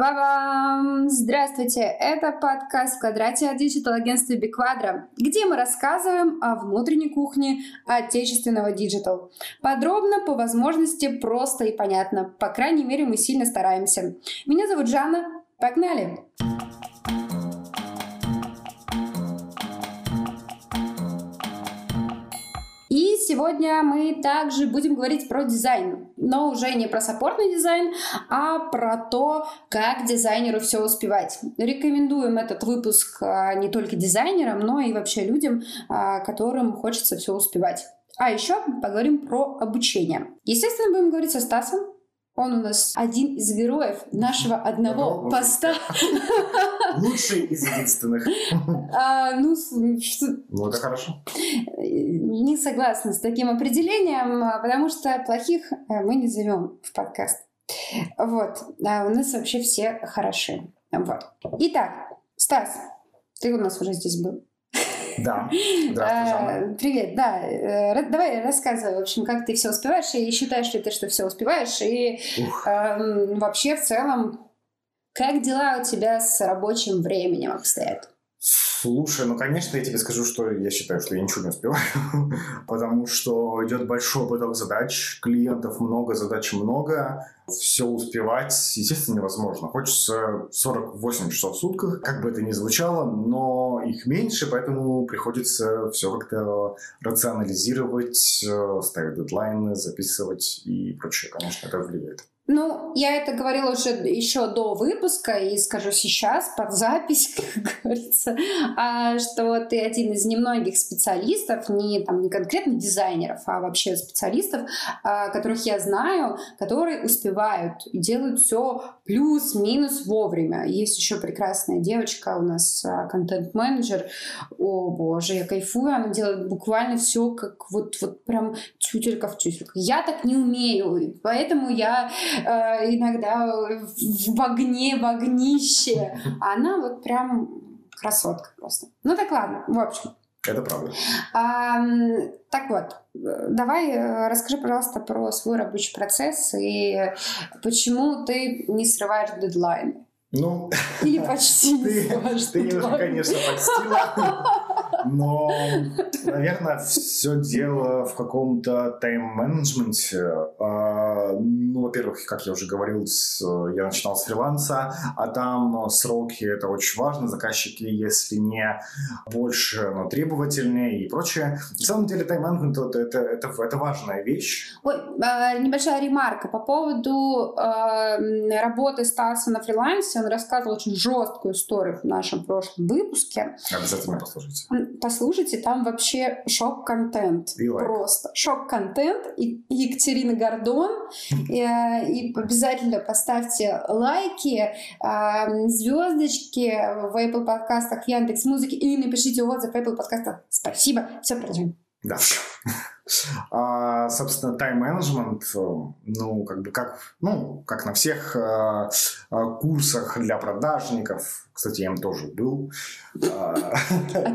Па-бам! Здравствуйте! Это подкаст в квадрате от digital агентства Биквадро, где мы рассказываем о внутренней кухне отечественного digital. Подробно, по возможности, просто и понятно. По крайней мере, мы сильно стараемся. Меня зовут Жанна. Погнали! Погнали! Сегодня мы также будем говорить про дизайн, но уже не про support ный дизайн, а про то, как дизайнеру все успевать. Рекомендуем этот выпуск а, не только дизайнерам, но и вообще людям, а, которым хочется все успевать. А еще поговорим про обучение. Естественно, будем говорить со Стасом, он у нас один из героев нашего одного ну, поста. Лучший из единственных. А, ну, что... ну, это хорошо. Не согласна с таким определением, потому что плохих э, мы не зовем в подкаст. Вот. А у нас вообще все хороши. Вот. Итак, Стас, ты у нас уже здесь был. Да. Здравствуй, Привет, да. Э, давай рассказывай, в общем, как ты все успеваешь, и считаешь ли ты, что все успеваешь, и э, вообще в целом, как дела у тебя с рабочим временем обстоят? Слушай, ну, конечно, я тебе скажу, что я считаю, что я ничего не успеваю, потому что идет большой поток задач, клиентов много, задач много, все успевать, естественно, невозможно. Хочется 48 часов в сутках, как бы это ни звучало, но их меньше, поэтому приходится все как-то рационализировать, э, ставить дедлайны, записывать и прочее. Конечно, это влияет. Ну, я это говорила уже еще до выпуска и скажу сейчас под запись, как говорится, а, что ты один из немногих специалистов, не, там, не конкретно дизайнеров, а вообще специалистов, а, которых я знаю, которые успевают и делают все плюс-минус вовремя. Есть еще прекрасная девочка у нас, а, контент-менеджер. О боже, я кайфую, она делает буквально все как вот, вот прям тютелька в тютельку. Я так не умею, поэтому я э, иногда в огне, в огнище. Она вот прям красотка просто. Ну так ладно, в общем. Это правда. А, так вот, давай э, расскажи, пожалуйста, про свой рабочий процесс и почему ты не срываешь дедлайны. Ну, Или почти ты, ты немножко, конечно, подстила. Но, наверное, все дело в каком-то тайм-менеджменте. А, ну, во-первых, как я уже говорил, я начинал с фриланса, а там сроки это очень важно. Заказчики, если не больше, но требовательнее и прочее. На самом деле тайм-менеджмент это, это, это, это важная вещь. Ой, а, небольшая ремарка по поводу э, работы Стаса на фрилансе. Он рассказывал очень жесткую историю в нашем прошлом выпуске. Обязательно послушайте послушайте, там вообще шок-контент. Просто шок-контент. И Екатерина Гордон. И, э, и обязательно поставьте лайки, э, звездочки в Apple подкастах, Яндекс Музыки и напишите отзыв в Apple подкастах. Спасибо. Все, продолжаем. Да. А, собственно, тайм-менеджмент, э, ну, как бы как, ну, как на всех а, курсах для продажников, кстати, я им тоже был. А,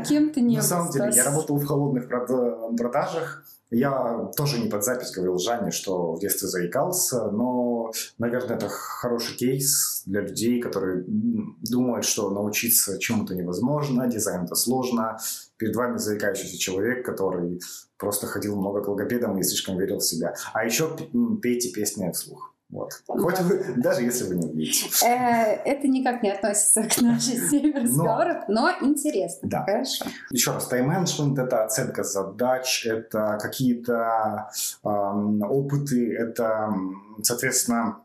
кем ты не На самом деле, я работал в холодных продажах, я тоже не под запись говорил Жанне, что в детстве заикался, но, наверное, это хороший кейс для людей, которые думают, что научиться чему-то невозможно, дизайн это сложно. Перед вами заикающийся человек, который просто ходил много к логопедам и слишком верил в себя. А еще пейте песни вслух. Вот. Хоть вы, даже если вы не умеете. Э, это никак не относится к нашей теме разговоров, но интересно. Да. Хорошо. Еще раз, тайм-менеджмент — это оценка задач, это какие-то опыты, это, соответственно,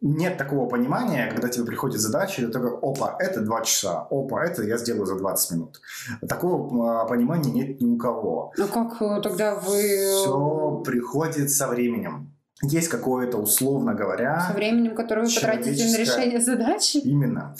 нет такого понимания, когда тебе приходит задача, и ты такой, опа, это два часа, опа, это я сделаю за 20 минут. Такого а, понимания нет ни у кого. Ну как э, тогда вы... Все приходит со временем есть какое-то, условно говоря... Со временем, которое вы потратите на решение задачи? Именно.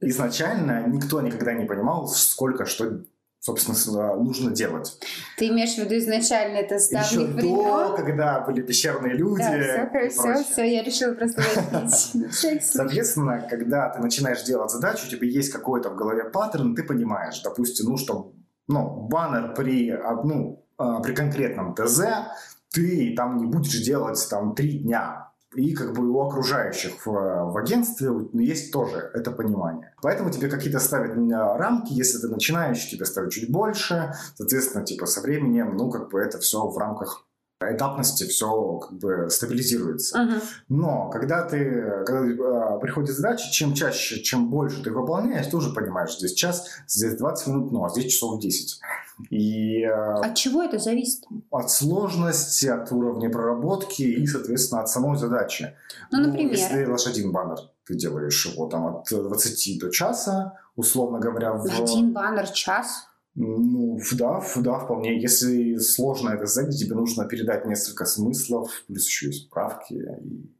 Изначально никто никогда не понимал, сколько что собственно, нужно делать. Ты имеешь в виду изначально это с давних Еще времен? до, когда были пещерные люди. Да, все, все, все, я решила просто Соответственно, когда ты начинаешь делать задачу, у тебя есть какой-то в голове паттерн, ты понимаешь, допустим, ну, что ну, баннер при, ну, а, при конкретном ТЗ ты там не будешь делать там три дня. и как бы у окружающих в, в агентстве есть тоже это понимание. Поэтому тебе какие-то ставят рамки, если ты начинаешь, тебе ставят чуть больше, соответственно, типа со временем, ну, как бы это все в рамках этапности все как бы стабилизируется. Uh-huh. Но когда ты когда э, приходит задача, чем чаще, чем больше ты выполняешь, ты уже понимаешь, здесь час, здесь 20 минут, ну, а здесь часов 10. И, э, от чего это зависит? От сложности, от уровня проработки и, соответственно, от самой задачи. Ну, например? Ну, если ты делаешь один баннер, ты делаешь его там от 20 до часа, условно говоря. В... Один баннер час? Да, да, вполне. Если сложно это сделать, тебе нужно передать несколько смыслов, плюс еще есть справки и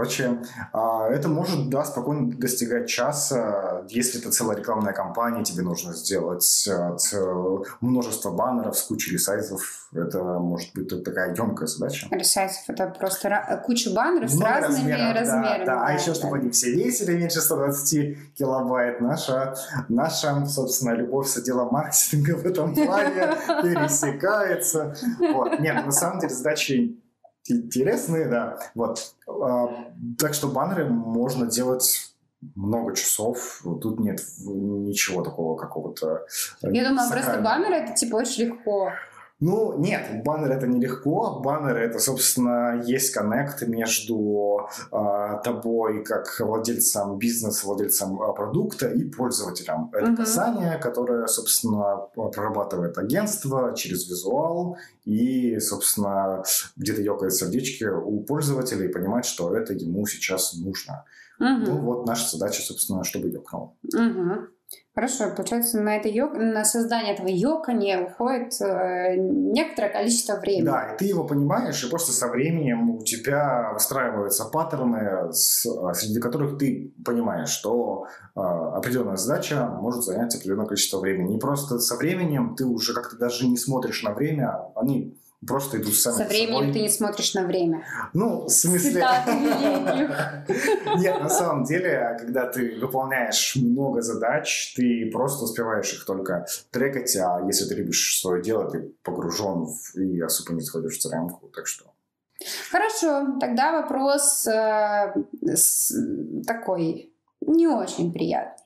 прочее. А это может, да, спокойно достигать часа. Если это целая рекламная кампания, тебе нужно сделать э, множества баннеров с кучей ресайзов. Это может быть такая емкая задача. Ресайзов — это просто куча баннеров с разными размеров, размерами. Да, да. А еще, чтобы они все весили меньше 120 килобайт. Наша, наша собственно, любовь с отделом маркетинга в этом плане пересекается. Вот. Нет, на самом деле задачи интересные, да. Вот. А, так что баннеры можно делать много часов. Тут нет ничего такого какого-то... Я думаю, просто баннеры это типа очень легко. Ну, нет, баннер это нелегко. Баннер это, собственно, есть коннект между э, тобой, как владельцем бизнеса, владельцем э, продукта и пользователем. Это uh-huh. касание, которое, собственно, прорабатывает агентство через визуал и, собственно, где-то ёкает сердечки у пользователя и понимает, что это ему сейчас нужно. Uh-huh. Ну, вот наша задача, собственно, чтобы ёкнуло. Uh-huh. Хорошо, получается, на, это йог... на создание этого йокания уходит э, некоторое количество времени. Да, и ты его понимаешь, и просто со временем у тебя выстраиваются паттерны, с, среди которых ты понимаешь, что э, определенная задача может занять определенное количество времени. И просто со временем ты уже как-то даже не смотришь на время, они просто идут сами Со временем собой. ты не смотришь на время. Ну, в смысле... Нет, на самом деле, когда ты выполняешь много задач, ты просто успеваешь их только трекать, а если ты любишь свое дело, ты погружен и особо не заходишь в crm так что... Хорошо, тогда вопрос э, такой не очень приятный.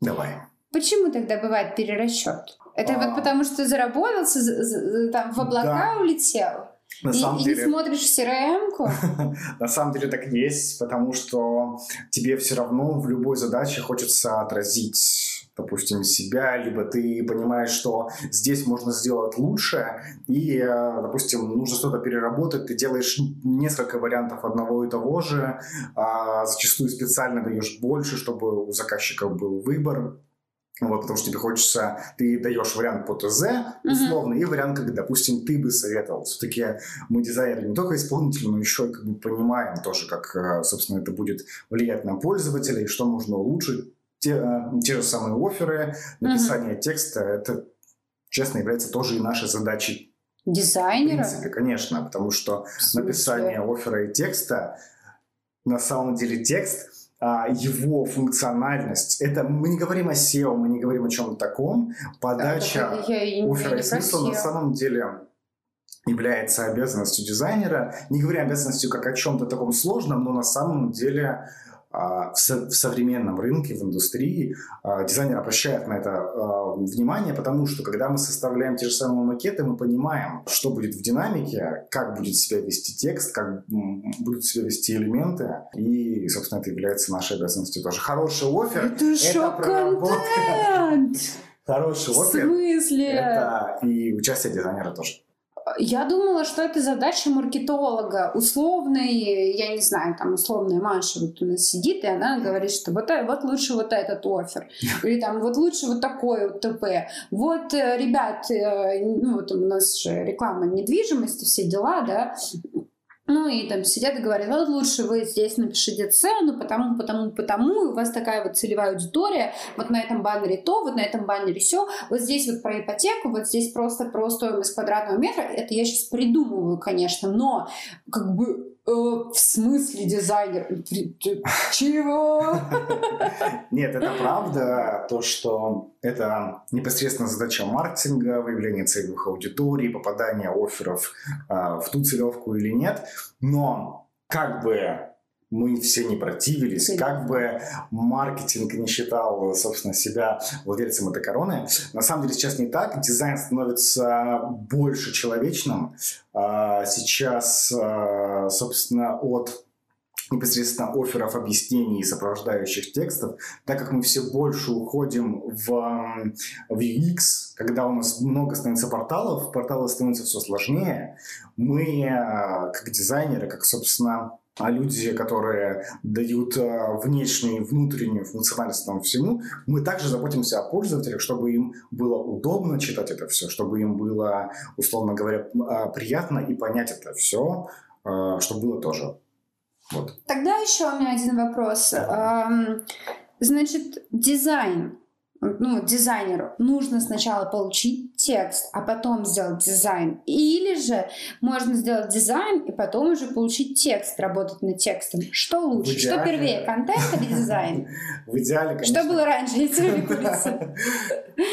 Давай. Почему тогда бывает перерасчет? Это а... вот потому, что заработал, там в облака да. улетел. На и, самом и деле... не смотришь в CRM-ку? На самом деле так есть, потому что тебе все равно в любой задаче хочется отразить, допустим, себя, либо ты понимаешь, что здесь можно сделать лучше, и, э, допустим, нужно что-то переработать, ты делаешь несколько вариантов одного и того же, а зачастую специально даешь больше, чтобы у заказчика был выбор, вот, потому что тебе хочется, ты даешь вариант по ТЗ, условно, mm-hmm. и вариант, как, допустим, ты бы советовал. Все-таки мы дизайнеры не только исполнители, но еще и как бы понимаем тоже, как, э, собственно, это будет влиять на пользователей, что можно улучшить. Те, э, те же самые оферы, написание mm-hmm. текста, это, честно, является тоже и нашей задачей. Дизайнера? В принципе, конечно, потому что написание оффера и текста, на самом деле текст его функциональность. Это мы не говорим о SEO, мы не говорим о чем-то таком. Подача я, оффера и смысла на самом деле является обязанностью дизайнера. Не говоря обязанностью как о чем-то таком сложном, но на самом деле а, в, современном рынке, в индустрии а, дизайнер обращает на это а, внимание, потому что когда мы составляем те же самые макеты, мы понимаем, что будет в динамике, как будет себя вести текст, как будут себя вести элементы, и, собственно, это является нашей обязанностью тоже. Хороший офер — это, это проработка. Хороший офер? Это и участие дизайнера тоже. Я думала, что это задача маркетолога. Условный, я не знаю, там условная Маша вот у нас сидит, и она говорит, что вот, вот лучше вот этот офер. Или там вот лучше вот такой вот ТП. Вот, э, ребят, э, ну вот у нас же реклама недвижимости, все дела, да, ну и там сидят и говорят, вот лучше вы здесь напишите цену, потому, потому, потому, и у вас такая вот целевая аудитория, вот на этом баннере то, вот на этом баннере все, вот здесь вот про ипотеку, вот здесь просто про стоимость квадратного метра, это я сейчас придумываю, конечно, но как бы в смысле дизайнер? Чего? Нет, это правда. То, что это непосредственно задача маркетинга, выявление целевых аудиторий, попадание офферов а, в ту целевку или нет. Но как бы мы все не противились, Конечно. как бы маркетинг не считал, собственно, себя владельцем этой короны. На самом деле сейчас не так. Дизайн становится больше человечным. А, сейчас, а, собственно, от непосредственно офферов объяснений и сопровождающих текстов, так как мы все больше уходим в, в UX, когда у нас много становится порталов, порталы становятся все сложнее, мы, а, как дизайнеры, как, собственно, а люди, которые дают а, внешнюю и внутреннюю функциональность тому всему, мы также заботимся о пользователях, чтобы им было удобно читать это все, чтобы им было, условно говоря, а, приятно и понять это все, чтобы было тоже. Вот. Тогда еще у меня один вопрос. Значит, дизайн ну, дизайнеру нужно сначала получить текст, а потом сделать дизайн. Или же можно сделать дизайн и потом уже получить текст, работать над текстом. Что лучше? Что первее, контент или дизайн? В идеале, конечно. Что было раньше, яйцо или курица?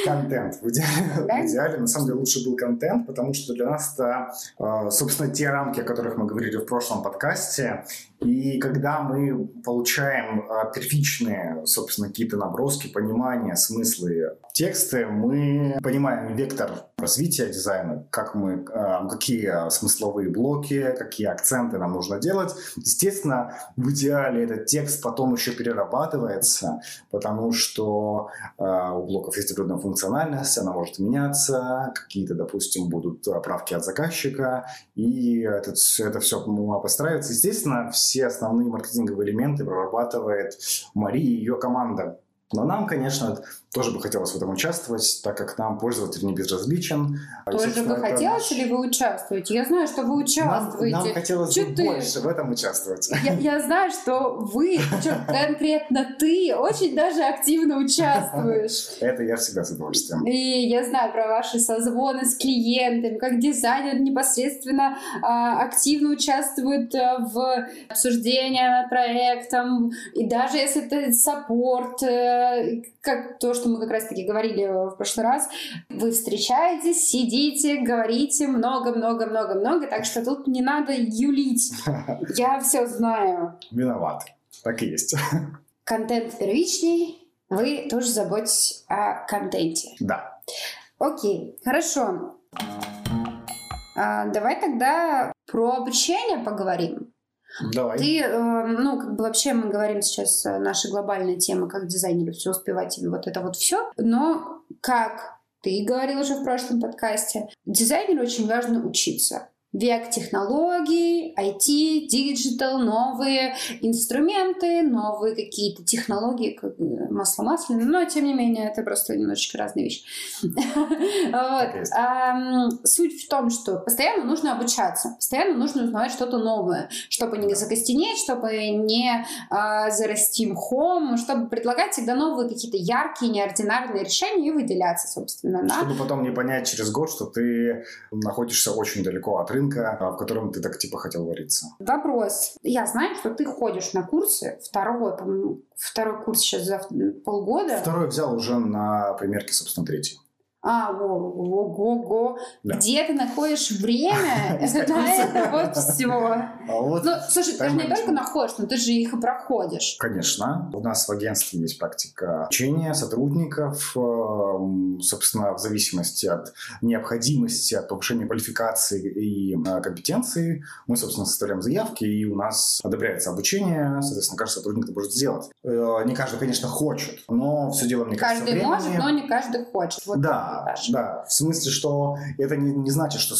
Контент. В идеале, в идеале, на самом деле, лучше был контент, потому что для нас это, а, собственно, те рамки, о которых мы говорили в прошлом подкасте, и когда мы получаем э, первичные, собственно, какие-то наброски, понимания, смыслы, тексты, мы понимаем вектор развития дизайна, как мы, э, какие смысловые блоки, какие акценты нам нужно делать. Естественно, в идеале этот текст потом еще перерабатывается, потому что э, у блоков есть определенная функциональность, она может меняться, какие-то, допустим, будут правки от заказчика, и это, это все постраивается. Естественно, все основные маркетинговые элементы прорабатывает Мария и ее команда. Но нам, конечно, тоже бы хотелось в этом участвовать, так как нам пользователь не безразличен. А, тоже бы хотелось наш... или вы участвуете? Я знаю, что вы участвуете. Нам, нам хотелось бы ты? больше в этом участвовать. Я, я знаю, что вы, конкретно ты, очень даже активно участвуешь. Это я всегда с удовольствием. И я знаю про ваши созвоны с клиентами, как дизайнер непосредственно а, активно участвует а, в обсуждении над проектом. И даже если это саппорт, э, как то, что мы как раз-таки говорили в прошлый раз, вы встречаетесь, сидите, говорите много-много-много-много, так что тут не надо юлить. Я все знаю. Виноват. Так и есть. Контент первичный, вы тоже заботитесь о контенте. Да. Окей, хорошо. А, давай тогда про обучение поговорим. Давай. Ты, э, ну, как бы вообще мы говорим сейчас э, наша глобальная тема, как дизайнеру все успевать и вот это вот все. Но как ты говорил уже в прошлом подкасте, дизайнеру очень важно учиться век технологий, IT, digital, новые инструменты, новые какие-то технологии, как масло масляное, но тем не менее это просто немножечко разные вещи. Суть в том, что постоянно нужно обучаться, постоянно нужно узнавать что-то новое, чтобы не закостенеть, чтобы не а, зарасти мхом, чтобы предлагать всегда новые какие-то яркие, неординарные решения и выделяться, собственно. Чтобы потом не понять через год, что ты находишься очень далеко от рынка, а, в котором ты так типа хотел вариться. Вопрос. Я знаю, что ты ходишь на курсы. Второй, второй курс сейчас за полгода. Второй взял уже на примерке, собственно, третий. А, ого-го. Да. Где ты находишь время на это вот все? А ну, слушай, ты же не только находишь, но ты же их и проходишь. Конечно. У нас в агентстве есть практика обучения сотрудников, эм, собственно, в зависимости от необходимости, от повышения квалификации и э, компетенции. Мы, собственно, составляем заявки, и у нас одобряется обучение, соответственно, каждый сотрудник это может сделать. Э, не каждый, конечно, хочет, но все дело, мне кажется, Каждый может, но не каждый хочет. Вот да, да, в смысле, что это не, не значит, что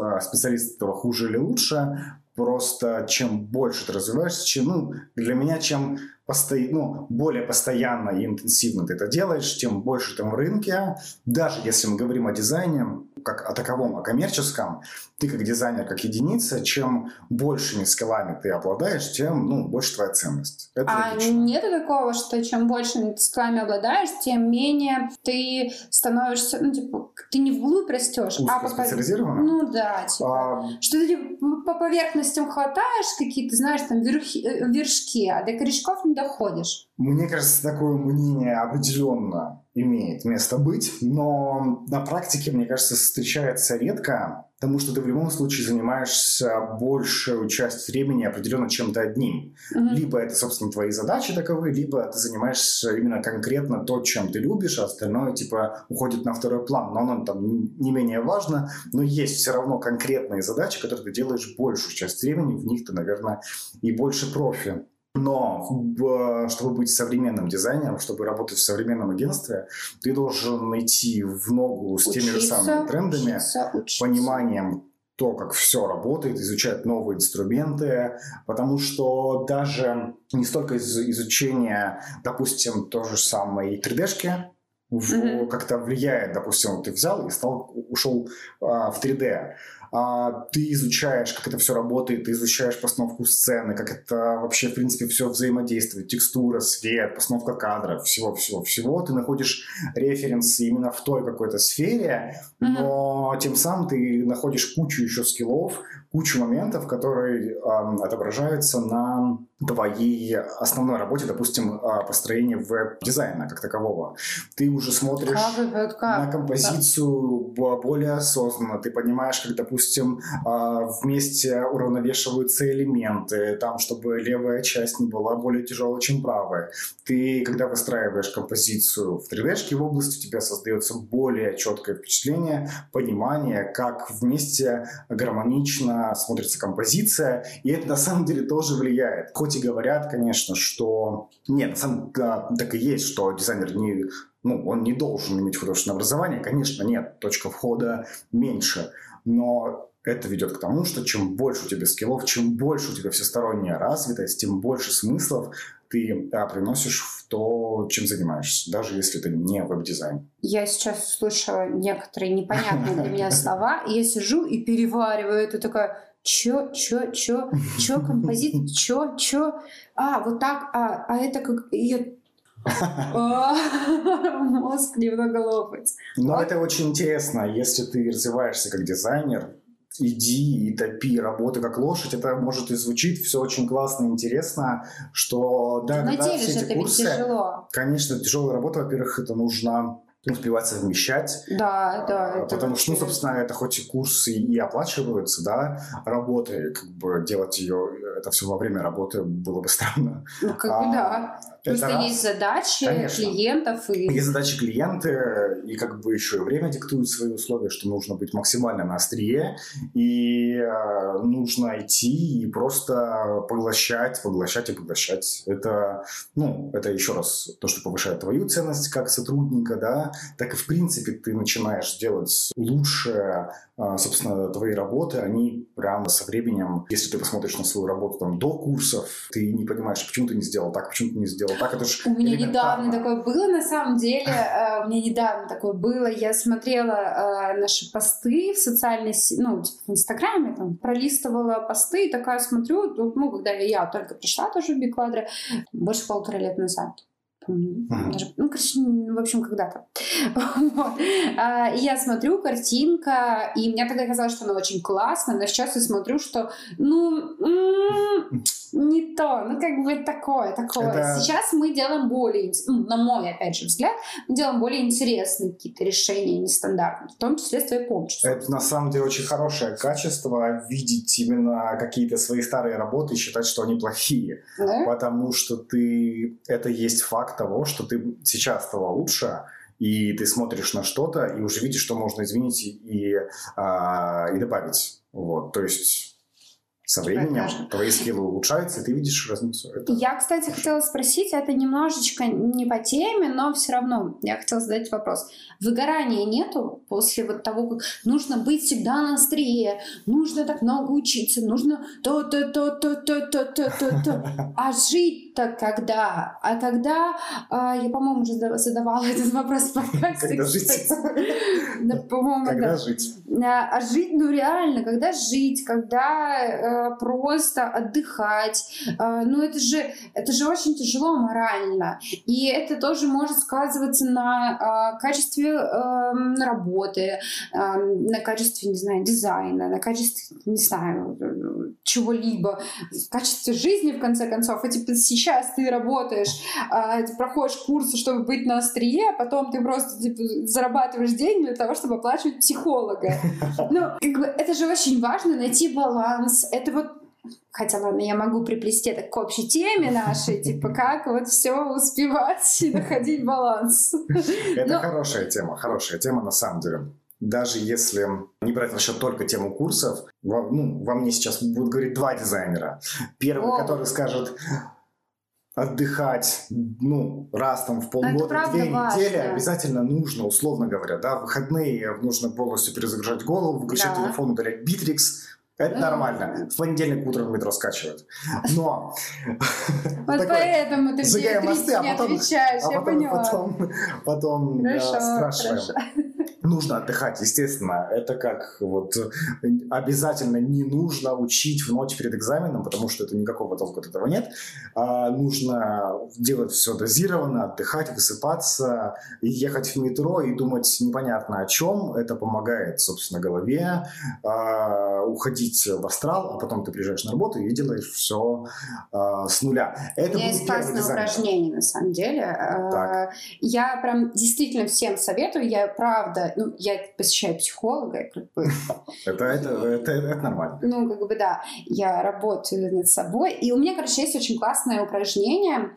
а, специалист этого хуже или лучше, просто чем больше ты развиваешься, чем, ну, для меня, чем посто... ну, более постоянно и интенсивно ты это делаешь, тем больше ты в рынке. Даже если мы говорим о дизайне, как о таковом, о коммерческом, ты как дизайнер, как единица, чем большими скиллами ты обладаешь, тем ну, больше твоя ценность. Это а логично. нет такого, что чем больше скиллами обладаешь, тем менее ты становишься, ну, типа, ты не вглубь растешь, а по специализированно? Ну да, типа, а... что ты типа, по поверхностям хватаешь какие-то, знаешь, там верхи, э, вершки, а до корешков не доходишь. Мне кажется, такое мнение определенно имеет место быть, но на практике, мне кажется, встречается редко, потому что ты в любом случае занимаешься большую часть времени определенно чем-то одним. Mm-hmm. Либо это, собственно, твои задачи таковы, либо ты занимаешься именно конкретно то, чем ты любишь, а остальное, типа, уходит на второй план. Но оно там не менее важно, но есть все равно конкретные задачи, которые ты делаешь большую часть времени, в них ты, наверное, и больше профи. Но чтобы быть современным дизайнером, чтобы работать в современном агентстве, ты должен найти в ногу с учиться, теми же самыми трендами, учиться, учиться. пониманием то, как все работает, изучать новые инструменты, потому что даже не столько из изучения, допустим, той же самой 3D-шки, mm-hmm. как-то влияет, допустим, вот ты взял и стал, ушел а, в 3D, а, ты изучаешь, как это все работает, ты изучаешь постановку сцены, как это вообще, в принципе, все взаимодействует, текстура, свет, постановка кадров, всего-всего-всего. Ты находишь референсы именно в той какой-то сфере, но mm-hmm. тем самым ты находишь кучу еще скиллов, кучу моментов, которые э, отображаются на твоей основной работе, допустим, а, построение веб-дизайна как такового. Ты уже смотришь как, как? на композицию да. более осознанно, ты понимаешь, как, допустим, а, вместе уравновешиваются элементы, там, чтобы левая часть не была более тяжелой, чем правая. Ты, когда выстраиваешь композицию в 3D в области, у тебя создается более четкое впечатление, понимание, как вместе гармонично смотрится композиция, и это на самом деле тоже влияет. Хоть хоть и говорят, конечно, что... Нет, самом деле так и есть, что дизайнер не... Ну, он не должен иметь художественное образование. Конечно, нет, точка входа меньше. Но это ведет к тому, что чем больше у тебя скиллов, чем больше у тебя всесторонняя развитость, тем больше смыслов ты да, приносишь в то, чем занимаешься, даже если это не веб-дизайн. Я сейчас слышала некоторые непонятные для меня слова, и я сижу и перевариваю это такая чё, чё, чё, чё, композит, чё, чё, а, вот так, а, а это как, я Мозг немного лопает. Но это очень интересно. Если ты развиваешься как дизайнер, иди и топи, работай как лошадь. Это может и звучит все очень классно и интересно, что да, На деле же это курсы, тяжело. Конечно, тяжелая работа, во-первых, это нужно успевать совмещать. Да, да. Потому что, ну, собственно, это хоть и курсы и оплачиваются, да, работы, как бы делать ее, это все во время работы было бы странно. Ну, как бы а, да. Просто раз. есть задачи Конечно. клиентов. И... Есть задачи клиенты, и как бы еще и время диктует свои условия, что нужно быть максимально на острие, и э, нужно идти и просто поглощать, поглощать и поглощать. Это, ну, это еще раз то, что повышает твою ценность как сотрудника, да, так и в принципе ты начинаешь делать лучше, а, собственно, твои работы, они прямо со временем, если ты посмотришь на свою работу там до курсов, ты не понимаешь, почему ты не сделал так, почему ты не сделал так, это же У меня недавно такое было, на самом деле, э, у меня недавно такое было, я смотрела э, наши посты в социальной, ну, типа в Инстаграме, там, пролистывала посты, и такая смотрю, ну, когда я только пришла тоже в Биквадре, больше полутора лет назад, даже, ну, короче, в общем, когда-то. вот. а, я смотрю, картинка, и мне тогда казалось, что она очень классная, но сейчас я смотрю, что, ну, не то, ну, как бы такое, такое. Это... Сейчас мы делаем более, ну, на мой, опять же, взгляд, мы делаем более интересные какие-то решения, нестандартные, в том числе с твоей помощью. Это, на самом деле, очень хорошее качество, видеть именно какие-то свои старые работы и считать, что они плохие. Да? Потому что ты, это есть факт того, что ты сейчас стала лучше, и ты смотришь на что-то, и уже видишь, что можно изменить и, а, и добавить. Вот, то есть со временем твои скиллы улучшаются, и ты видишь разницу. Это... Я, кстати, хотела спросить, это немножечко не по теме, но все равно я хотела задать вопрос. Выгорания нету после вот того, как нужно быть всегда на острие, нужно так много учиться, нужно то-то-то-то-то-то-то-то. А жить-то когда? А когда, а, я, по-моему, уже задавала этот вопрос в подкасте. Когда жить? Да, по-моему, Когда жить? А жить, ну реально, когда жить, когда просто отдыхать. А, ну, это же, это же очень тяжело морально. И это тоже может сказываться на а, качестве эм, работы, на качестве, не знаю, дизайна, на качестве, не знаю, чего-либо, в качестве жизни, в конце концов. Эти сейчас ты работаешь, а, ты проходишь курсы, чтобы быть на острие, а потом ты просто типа, зарабатываешь деньги для того, чтобы оплачивать психолога. Ну, как бы, это же очень важно найти баланс. Это вот Хотя, ладно, я могу приплести это к общей теме нашей, типа, как вот все успевать и находить баланс. Это хорошая тема, хорошая тема на самом деле. Даже если не брать в расчет только тему курсов, во, ну, во мне сейчас будут говорить два дизайнера. Первый, О. который скажет, отдыхать, ну, раз там в полгода, две недели обязательно нужно, условно говоря, да, выходные нужно полностью перезагружать голову, выключать да. телефон, удалять битрикс, это нормально. В понедельник утром в метро скачивают. Но... Вот поэтому ты мне мосты, а не отвечаешь, а я поняла. Потом спрашиваем нужно отдыхать, естественно. Это как вот обязательно не нужно учить в ночь перед экзаменом, потому что это никакого толка от этого нет. А нужно делать все дозированно, отдыхать, высыпаться, ехать в метро и думать непонятно о чем. Это помогает, собственно, голове а, уходить в астрал, а потом ты приезжаешь на работу и делаешь все а, с нуля. Это У меня есть классное упражнение, на самом деле. Так. Я прям действительно всем советую. Я правда ну, я посещаю психолога, как бы... Это, это, это, это нормально. Ну, как бы, да, я работаю над собой. И у меня, короче, есть очень классное упражнение,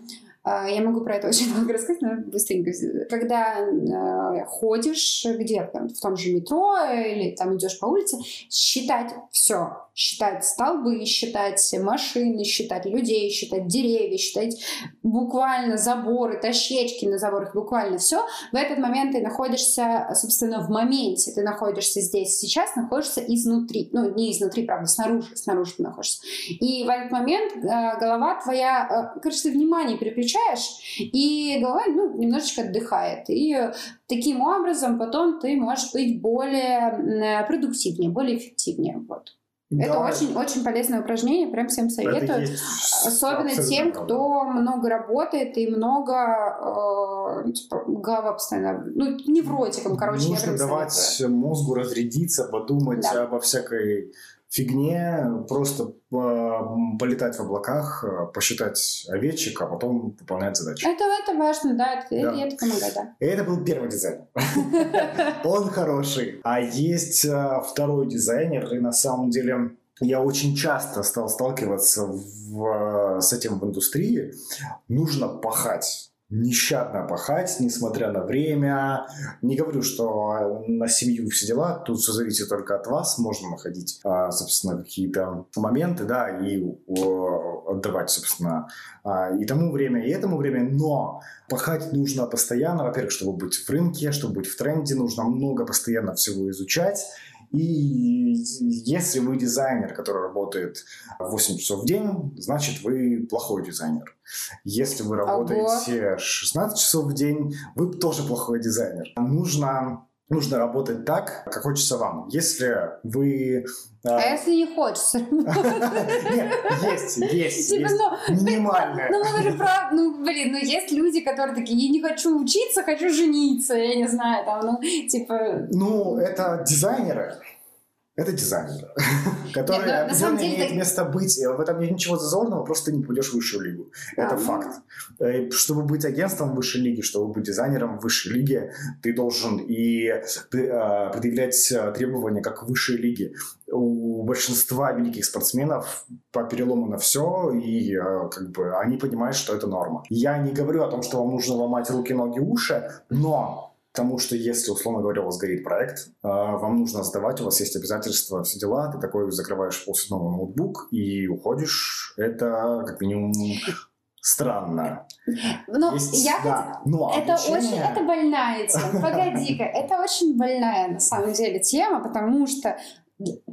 а, я могу про это очень много рассказать, но быстренько. Когда э, ходишь где-то, в том же метро или там идешь по улице, считать все. Считать столбы, считать машины, считать людей, считать деревья, считать буквально заборы, тащечки на заборах, буквально все. В этот момент ты находишься, собственно, в моменте. Ты находишься здесь сейчас, находишься изнутри. Ну, не изнутри, правда, снаружи. Снаружи ты находишься. И в этот момент э, голова твоя, э, короче, ты внимание переключаешь и голова ну, немножечко отдыхает. И таким образом потом ты можешь быть более продуктивнее, более эффективнее. Вот. Да. Это очень-очень полезное упражнение, прям всем советую. Есть... Особенно тем, кто много работает и много э, типа, голова постоянно, ну, невротиком, короче. Нужно давать советую. мозгу разрядиться, подумать да. обо всякой фигне, просто э, полетать в облаках, э, посчитать овечек, а потом выполнять задачи. Это, это важно, да, это, да. это помогает, да. И это был первый дизайнер. Он хороший. А есть э, второй дизайнер, и на самом деле я очень часто стал сталкиваться в, с этим в индустрии. Нужно пахать нещадно пахать, несмотря на время. Не говорю, что на семью все дела, тут все зависит только от вас. Можно находить, а, собственно, какие-то моменты, да, и отдавать, собственно, а, и тому время, и этому время, но пахать нужно постоянно, во-первых, чтобы быть в рынке, чтобы быть в тренде, нужно много постоянно всего изучать, и если вы дизайнер, который работает 8 часов в день, значит, вы плохой дизайнер. Если вы работаете Ого. 16 часов в день, вы тоже плохой дизайнер. Нужно нужно работать так, как хочется вам. Если вы... А, а если не хочется? Нет, есть, есть, типа, есть. Ну, минимальное. Ну, мы же правда, ну, блин, ну, есть люди, которые такие, я не хочу учиться, хочу жениться, я не знаю, там, ну, типа... Ну, это дизайнеры. Это дизайнер, который Нет, определенно имеет так... место быть. В этом нет ничего зазорного, просто ты не пойдешь в высшую лигу. Это а, факт. Ну... Чтобы быть агентством высшей лиги, чтобы быть дизайнером высшей лиге, ты должен и а, предъявлять требования как высшей лиге. У большинства великих спортсменов по перелому на все, и как бы они понимают, что это норма. Я не говорю о том, что вам нужно ломать руки, ноги, уши, но Потому что если, условно говоря, у вас горит проект, а, вам нужно сдавать, у вас есть обязательства, все дела, ты такой закрываешь полседного ноутбук и уходишь. Это как минимум странно. Ну, есть, я да, но это обучение... очень, это больная тема. Погоди-ка, это очень больная на самом деле тема, потому что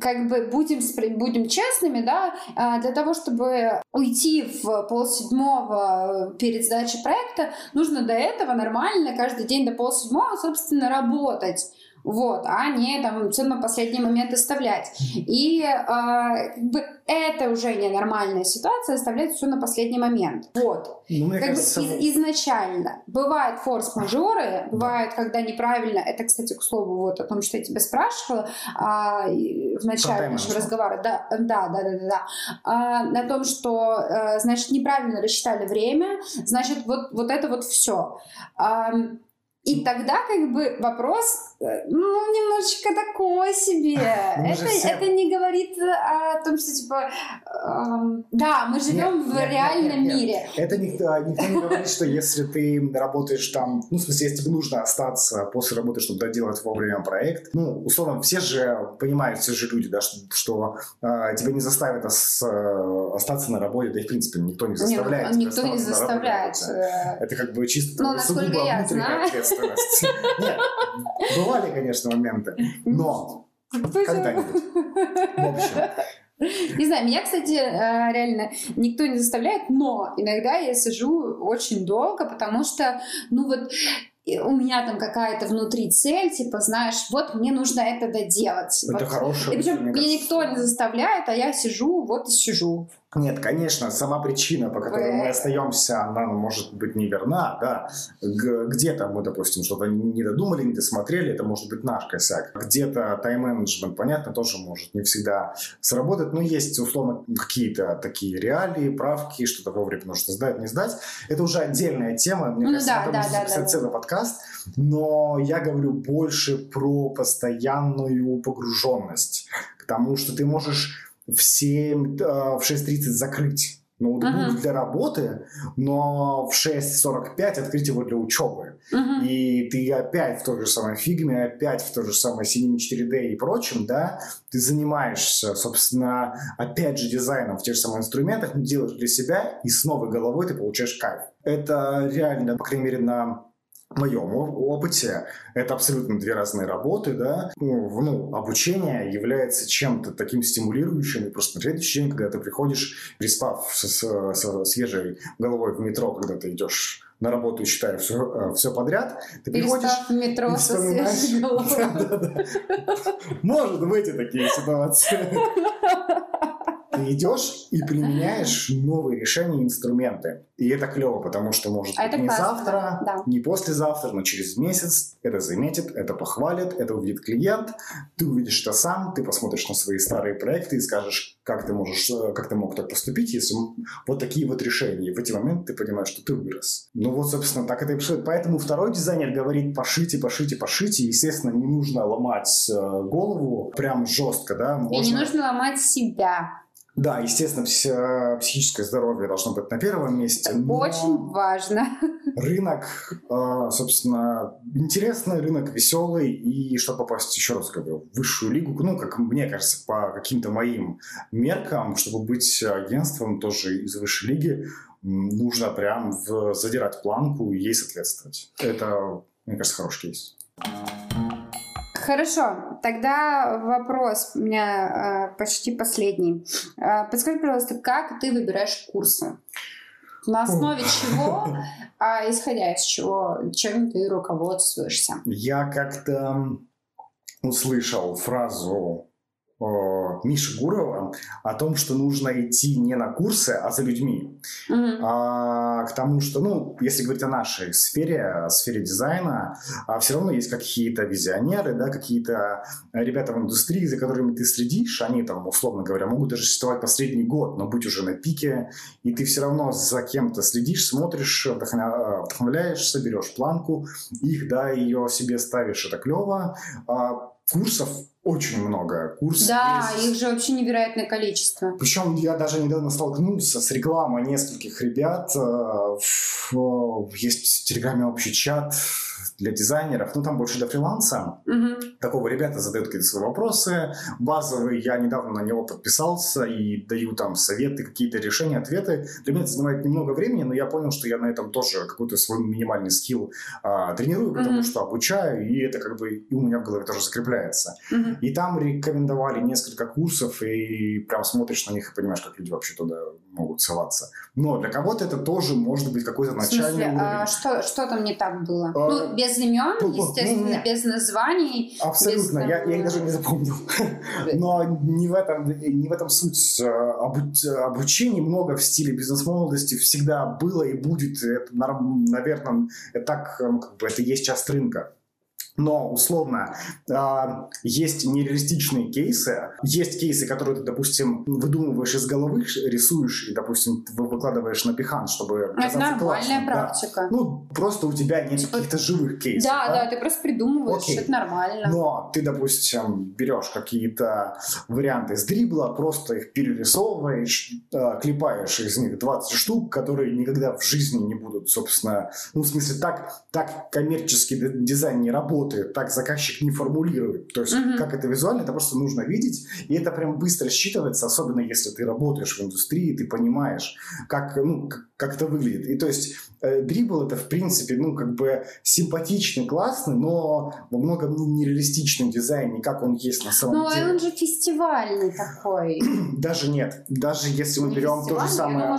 как бы будем, будем честными, да, а, для того, чтобы уйти в полседьмого перед сдачей проекта, нужно до этого нормально каждый день до полседьмого, собственно, работать. Вот, а не там все на последний момент оставлять. И э, как бы это уже ненормальная ситуация, оставлять все на последний момент. Вот. Ну, как кажется... бы из, изначально. Бывают форс-мажоры, бывает, когда неправильно, это, кстати, к слову, вот о том, что я тебя спрашивала а, в начале нашего разговора, да, да, да, да, да, да. А, на том, что, а, значит, неправильно рассчитали время, значит, вот, вот это вот все. А, и тогда как бы вопрос, ну, немножечко такой себе. это, это не говорит о том, что типа, эм, да, мы живем нет, в нет, реальном нет, нет, мире. Это никто, никто не говорит, что если ты работаешь там, ну, в смысле, если тебе нужно остаться после работы, чтобы доделать вовремя проект, ну, условно, все же понимают, все же люди, да, что, что э, тебя не заставят ос, э, остаться на работе, да и, в принципе, никто не заставляет. Нет, никто не заставляет. Это как бы чисто ну, насколько я знаю ответственность. Нет, бывали, конечно, моменты, но когда-нибудь. В общем, не знаю, меня, кстати, э, реально никто не заставляет, но иногда я сижу очень долго, потому что, ну вот, у меня там какая-то внутри цель, типа, знаешь, вот мне нужно это доделать. Это вот. хорошее. И причем меня никто не заставляет, а я сижу, вот и сижу. Нет, конечно, сама причина, по которой мы остаемся, она может быть неверна, да. Где-то мы, допустим, что-то не додумали, не досмотрели, это может быть наш косяк. Где-то тайм-менеджмент, понятно, тоже может не всегда сработать, но есть, условно, какие-то такие реалии, правки, что-то вовремя нужно сдать, не сдать. Это уже отдельная тема, мне ну, кажется, да, да, да, да, целый да. подкаст, но я говорю больше про постоянную погруженность к тому, что ты можешь в 7, э, в 6.30 закрыть ноутбук uh-huh. для работы, но в 6.45 открыть его для учебы. Uh-huh. И ты опять в той же самой фигме, опять в той же самой Cinema 4D и прочем, да, ты занимаешься, собственно, опять же дизайном в тех же самых инструментах, делаешь для себя, и с новой головой ты получаешь кайф. Это реально, по крайней мере, на моем опыте это абсолютно две разные работы, да. Ну, ну, обучение является чем-то таким стимулирующим, и просто на следующий день, когда ты приходишь, приспав со, со, со свежей головой в метро, когда ты идешь на работу и считаешь все, все подряд, ты приходишь в метро со свежей головой. Может быть и такие ситуации. Ты идешь и применяешь новые решения и инструменты. И это клево, потому что может а быть не классно, завтра, да. не послезавтра, но через месяц это заметит, это похвалит, это увидит клиент, ты увидишь это сам, ты посмотришь на свои старые проекты и скажешь, как ты можешь, э, как ты мог так поступить, если вот такие вот решения. И в эти моменты ты понимаешь, что ты вырос. Ну вот, собственно, так это и происходит. Поэтому второй дизайнер говорит, пошите, пошите, пошите. Естественно, не нужно ломать э, голову прям жестко, да. Можно... И не нужно ломать себя. Да, естественно, психическое здоровье должно быть на первом месте. Очень важно. Рынок, а, собственно, интересный, рынок веселый, и чтобы попасть, еще раз говорю, в высшую лигу, ну, как мне кажется, по каким-то моим меркам, чтобы быть агентством тоже из высшей лиги, нужно прям задирать планку и ей соответствовать. Это, мне кажется, хороший кейс. Хорошо, тогда вопрос у меня э, почти последний. Э, подскажи, пожалуйста, как ты выбираешь курсы? На основе чего, а исходя из чего, чем ты руководствуешься? Я как-то услышал фразу Миши Гурова о том, что нужно идти не на курсы, а за людьми. Mm-hmm. А, к тому, что, ну, если говорить о нашей сфере, о сфере дизайна, а все равно есть какие-то визионеры, да, какие-то ребята в индустрии, за которыми ты следишь, они там, условно говоря, могут даже существовать последний год, но быть уже на пике, и ты все равно за кем-то следишь, смотришь, вдохновляешься, берешь планку, их, да, ее себе ставишь, это клево. А курсов очень много. Курсов да, есть... их же вообще невероятное количество. Причем я даже недавно столкнулся с рекламой нескольких ребят. Э, есть в Телеграме общий чат для дизайнеров, ну там больше для фриланса. Угу. Такого ребята задают какие-то свои вопросы базовые. Я недавно на него подписался и даю там советы, какие-то решения, ответы. Для меня это занимает немного времени, но я понял, что я на этом тоже какой-то свой минимальный скилл а, тренирую, потому угу. что обучаю, и это как бы и у меня в голове тоже закрепляется. Угу. И там рекомендовали несколько курсов, и прям смотришь на них и понимаешь, как люди вообще туда могут соваться. Но для кого-то это тоже может быть какой-то начальный смысле, уровень. А что, что там не так было? А, ну, без без имен, вот, естественно, не-не. без названий. Абсолютно, без, я, там, я их даже не запомнил. Но не в этом, не в этом суть. Обу- Обучений много в стиле бизнес-молодости всегда было и будет. Это, наверное, так, как бы, это есть часть рынка. Но, условно, а, есть нереалистичные кейсы. Есть кейсы, которые ты, допустим, выдумываешь из головы, рисуешь и, допустим, вы выкладываешь на пихан, чтобы Это казаться нормальная классным, да. практика. Ну, просто у тебя нет Типа- каких-то живых кейсов. Да, да, ты просто придумываешь, Окей. это нормально. Но ты, допустим, берешь какие-то варианты с дрибла, просто их перерисовываешь, э, клепаешь из них 20 штук, которые никогда в жизни не будут, собственно, ну, в смысле, так, так коммерческий дизайн не работает, так заказчик не формулирует. То есть, Мгм. как это визуально, это просто нужно видеть, и это прям быстро считывается, особенно если ты работаешь в индустрии, ты понимаешь, как, ну, как, как это выглядит. И то есть, э, дрибл это, в принципе, ну, как бы симпатичный, классный, но во многом не- нереалистичный дизайн, не как он есть на самом Но деле. он же фестивальный такой. Даже нет. Даже если мы Не берем то же самое.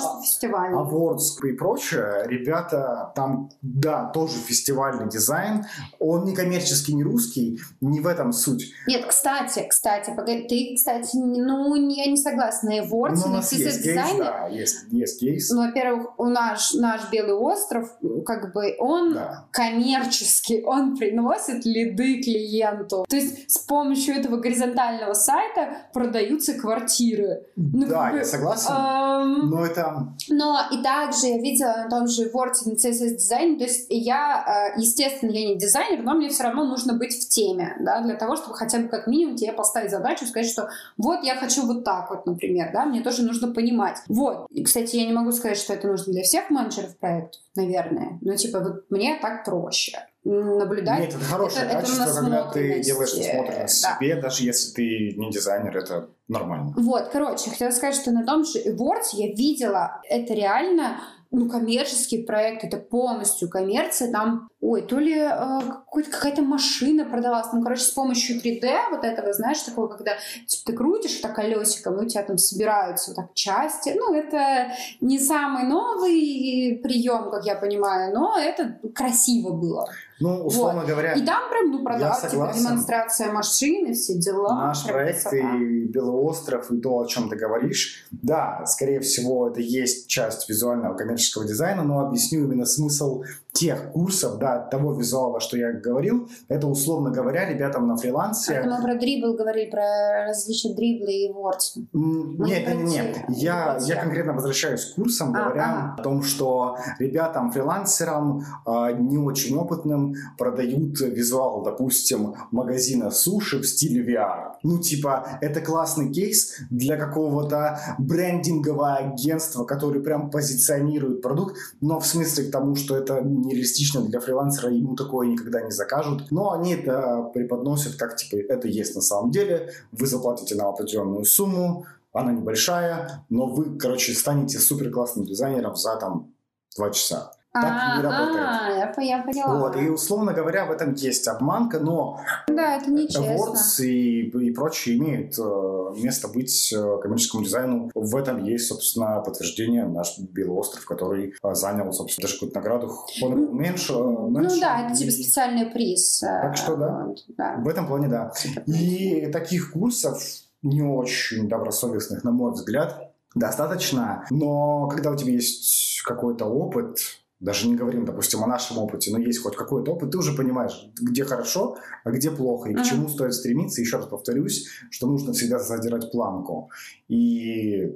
Awards и прочее, ребята, там, да, тоже фестивальный дизайн, он не коммерческий, не русский, не в этом суть. Нет, кстати, кстати, погоди, ты, кстати, ну, я не согласна. На Awards, Ну, у на нас есть кейс, да, есть, есть кейс. ну, во-первых, у наш, наш Белый остров, как бы, он Да. коммерческий, он приносит лиды клиенту. То есть с помощью этого горизонтального сайта продаются квартиры. Ну, да, как бы, я согласен. эм, Но это Но и также я видела на том же Word на CSS дизайне, то есть я, э, естественно, я не дизайнер, но мне все равно нужно быть в теме, да, для того, чтобы хотя бы как минимум тебе поставить задачу, сказать, что вот я хочу вот так вот, например, да, мне тоже нужно понимать. Вот. И, кстати, я не могу сказать, что это нужно для всех менеджеров проектов, наверное, но типа вот мне так проще наблюдать. Нет, это хорошее это- это качество, когда ты делаешь насмотренность да. себе, даже если ты не дизайнер, это нормально. Вот, короче, хотела сказать, что на том же Awards я видела, это реально ну, коммерческий проект, это полностью коммерция, там, ой, то ли э, какая-то машина продавалась, там, короче, с помощью 3D вот этого, знаешь, такого, когда типа, ты крутишь так колесиком, и у тебя там собираются вот так части, ну, это не самый новый прием, как я понимаю, но это красиво было. Ну, условно говоря, И там прям, ну, продавать, типа, демонстрация машины, все дела. Наш проект красота. и Белый остров, и то, о чем ты говоришь, да, скорее всего, это есть часть визуального коммерческого дизайна, но объясню именно смысл тех курсов, да, того визуала, что я говорил, это, условно говоря, ребятам на фрилансе... Это мы про дрибл говорили, про различия дрибла и вордс. Нет, не нет, нет. те- Я, я конкретно возвращаюсь к курсам, А, говоря о том, что ребятам, фрилансерам, а, не очень опытным, продают визуал, допустим, магазина суши в стиле VR. Ну, типа, это классный кейс для какого-то брендингового агентства, который прям позиционирует продукт, но в смысле к тому, что это нереалистично для фрилансера, ему такое никогда не закажут. Но они это преподносят как, типа, это есть на самом деле, вы заплатите нам определенную сумму, она небольшая, но вы, короче, станете супер классным дизайнером за там два часа. Так не работает. А, я, по- я поняла. Вот, и условно говоря, в этом есть обманка, но Да, это нечестно. Awards и, и прочие имеют э, место быть э, коммерческому дизайну. В этом есть, собственно, подтверждение наш Белый остров, который э, занял, собственно, даже какую-то награду. Он меньше, Ну меньше. да, это типа специальный приз. э, Так что да. вот, да. В этом плане, да. И таких курсов не очень добросовестных, на мой взгляд, достаточно. Но когда у тебя есть какой-то опыт, даже не говорим, допустим, о нашем опыте, но есть хоть какой-то опыт, ты уже понимаешь, где хорошо, а где плохо, и к Мгм. чему стоит стремиться. Еще раз повторюсь, что нужно всегда задирать планку. И,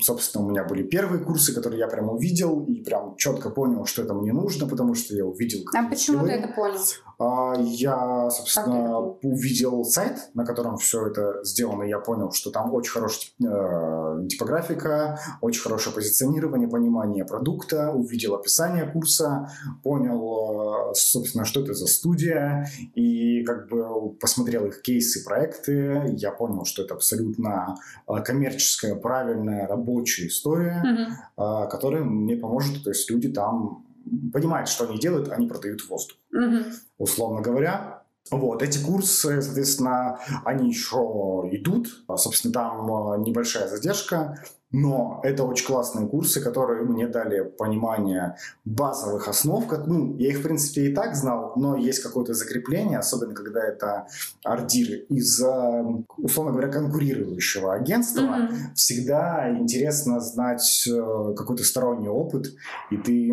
собственно, у меня были первые курсы, которые я прям увидел и прям четко понял, что это мне нужно, потому что я увидел... А почему ты скиллы. это понял? А, Я, собственно, увидел сайт, на котором все это сделано, и я понял, что там очень хорошая э, типографика, очень хорошее позиционирование, понимание продукта, увидел описание курса, понял, э, собственно, что это за студия, и как бы посмотрел их кейсы, проекты, я понял, что это абсолютно э, коммерческая, правильная, рабочая история, которая мне поможет, то есть люди там понимают, что они делают, они продают воздух Мгм. условно говоря, Вот, эти курсы, соответственно, они еще идут. Собственно, там небольшая задержка. Но это очень классные курсы, которые мне дали понимание базовых основ. Ну, я их, в принципе, и так знал, но есть какое-то закрепление, особенно когда это ардир из, условно говоря, конкурирующего агентства. Mm-hmm. Всегда интересно знать э, какой-то сторонний опыт, и ты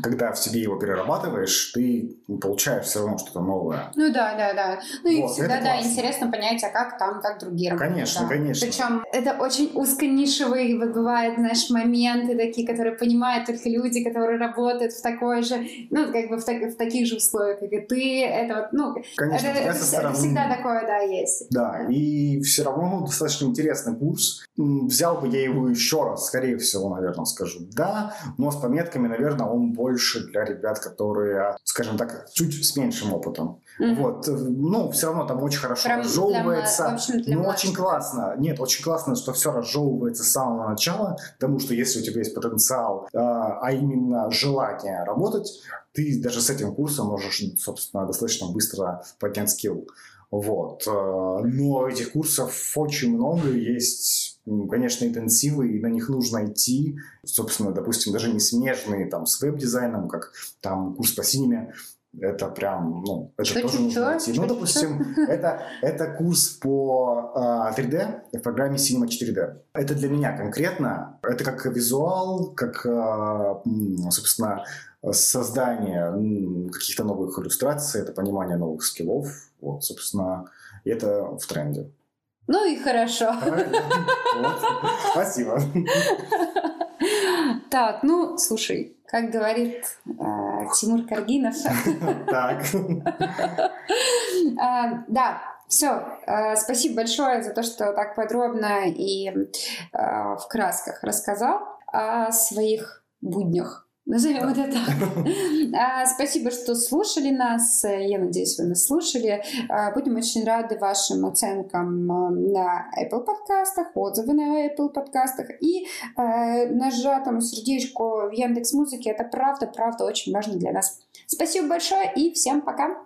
когда в себе его перерабатываешь, ты получаешь все равно что-то новое. Ну да, да, да. Ну и всегда, да, интересно понять, а как там, как другие работают. Конечно, да. конечно. Причем это очень узконишевые бывают, знаешь, моменты такие, которые понимают только люди, которые работают в такой же, ну, как бы в, так, в таких же условиях, как и ты. Это вот, ну, конечно, это, это, стороны... это всегда такое, да, есть. Да, и все равно достаточно интересный курс. Взял бы я его еще раз, скорее всего, наверное, скажу. Да, но с пометками, наверное, он больше для ребят, которые, скажем так, чуть с меньшим опытом. Mm-hmm. Вот. Ну, все равно там очень хорошо Прям разжевывается. Для, общем, для ну, очень классно. Нет, очень классно, что все разжевывается с самого начала, потому что если у тебя есть потенциал, а, а именно желание работать, ты даже с этим курсом можешь, собственно, достаточно быстро поднять скилл. Вот. Э, но этих курсов очень много, есть, конечно, интенсивы, и на них нужно идти. Собственно, допустим, даже не смежные там с веб-дизайном, как там курс по синеме, это прям, ну, это что, тоже что, нужно идти. Ну, допустим, это, это курс по uh, 3D в программе Cinema 4D. Это для меня конкретно, это как визуал, как, uh, собственно, создание каких-то новых иллюстраций, это понимание новых скиллов. Вот, собственно, это в тренде. Ну и хорошо. Спасибо. Так, ну, слушай, как говорит э, Тимур Каргинов. Так. Э, да, все. Э, спасибо большое за то, что так подробно и э, в красках рассказал о своих буднях Назовем это так. А, спасибо, что слушали нас. Я надеюсь, вы нас слушали. А, будем очень рады вашим оценкам а, на Apple подкастах, отзывы на Apple подкастах и нажатому сердечку в Яндекс Музыке. Это правда, правда очень важно для нас. Спасибо большое и всем пока.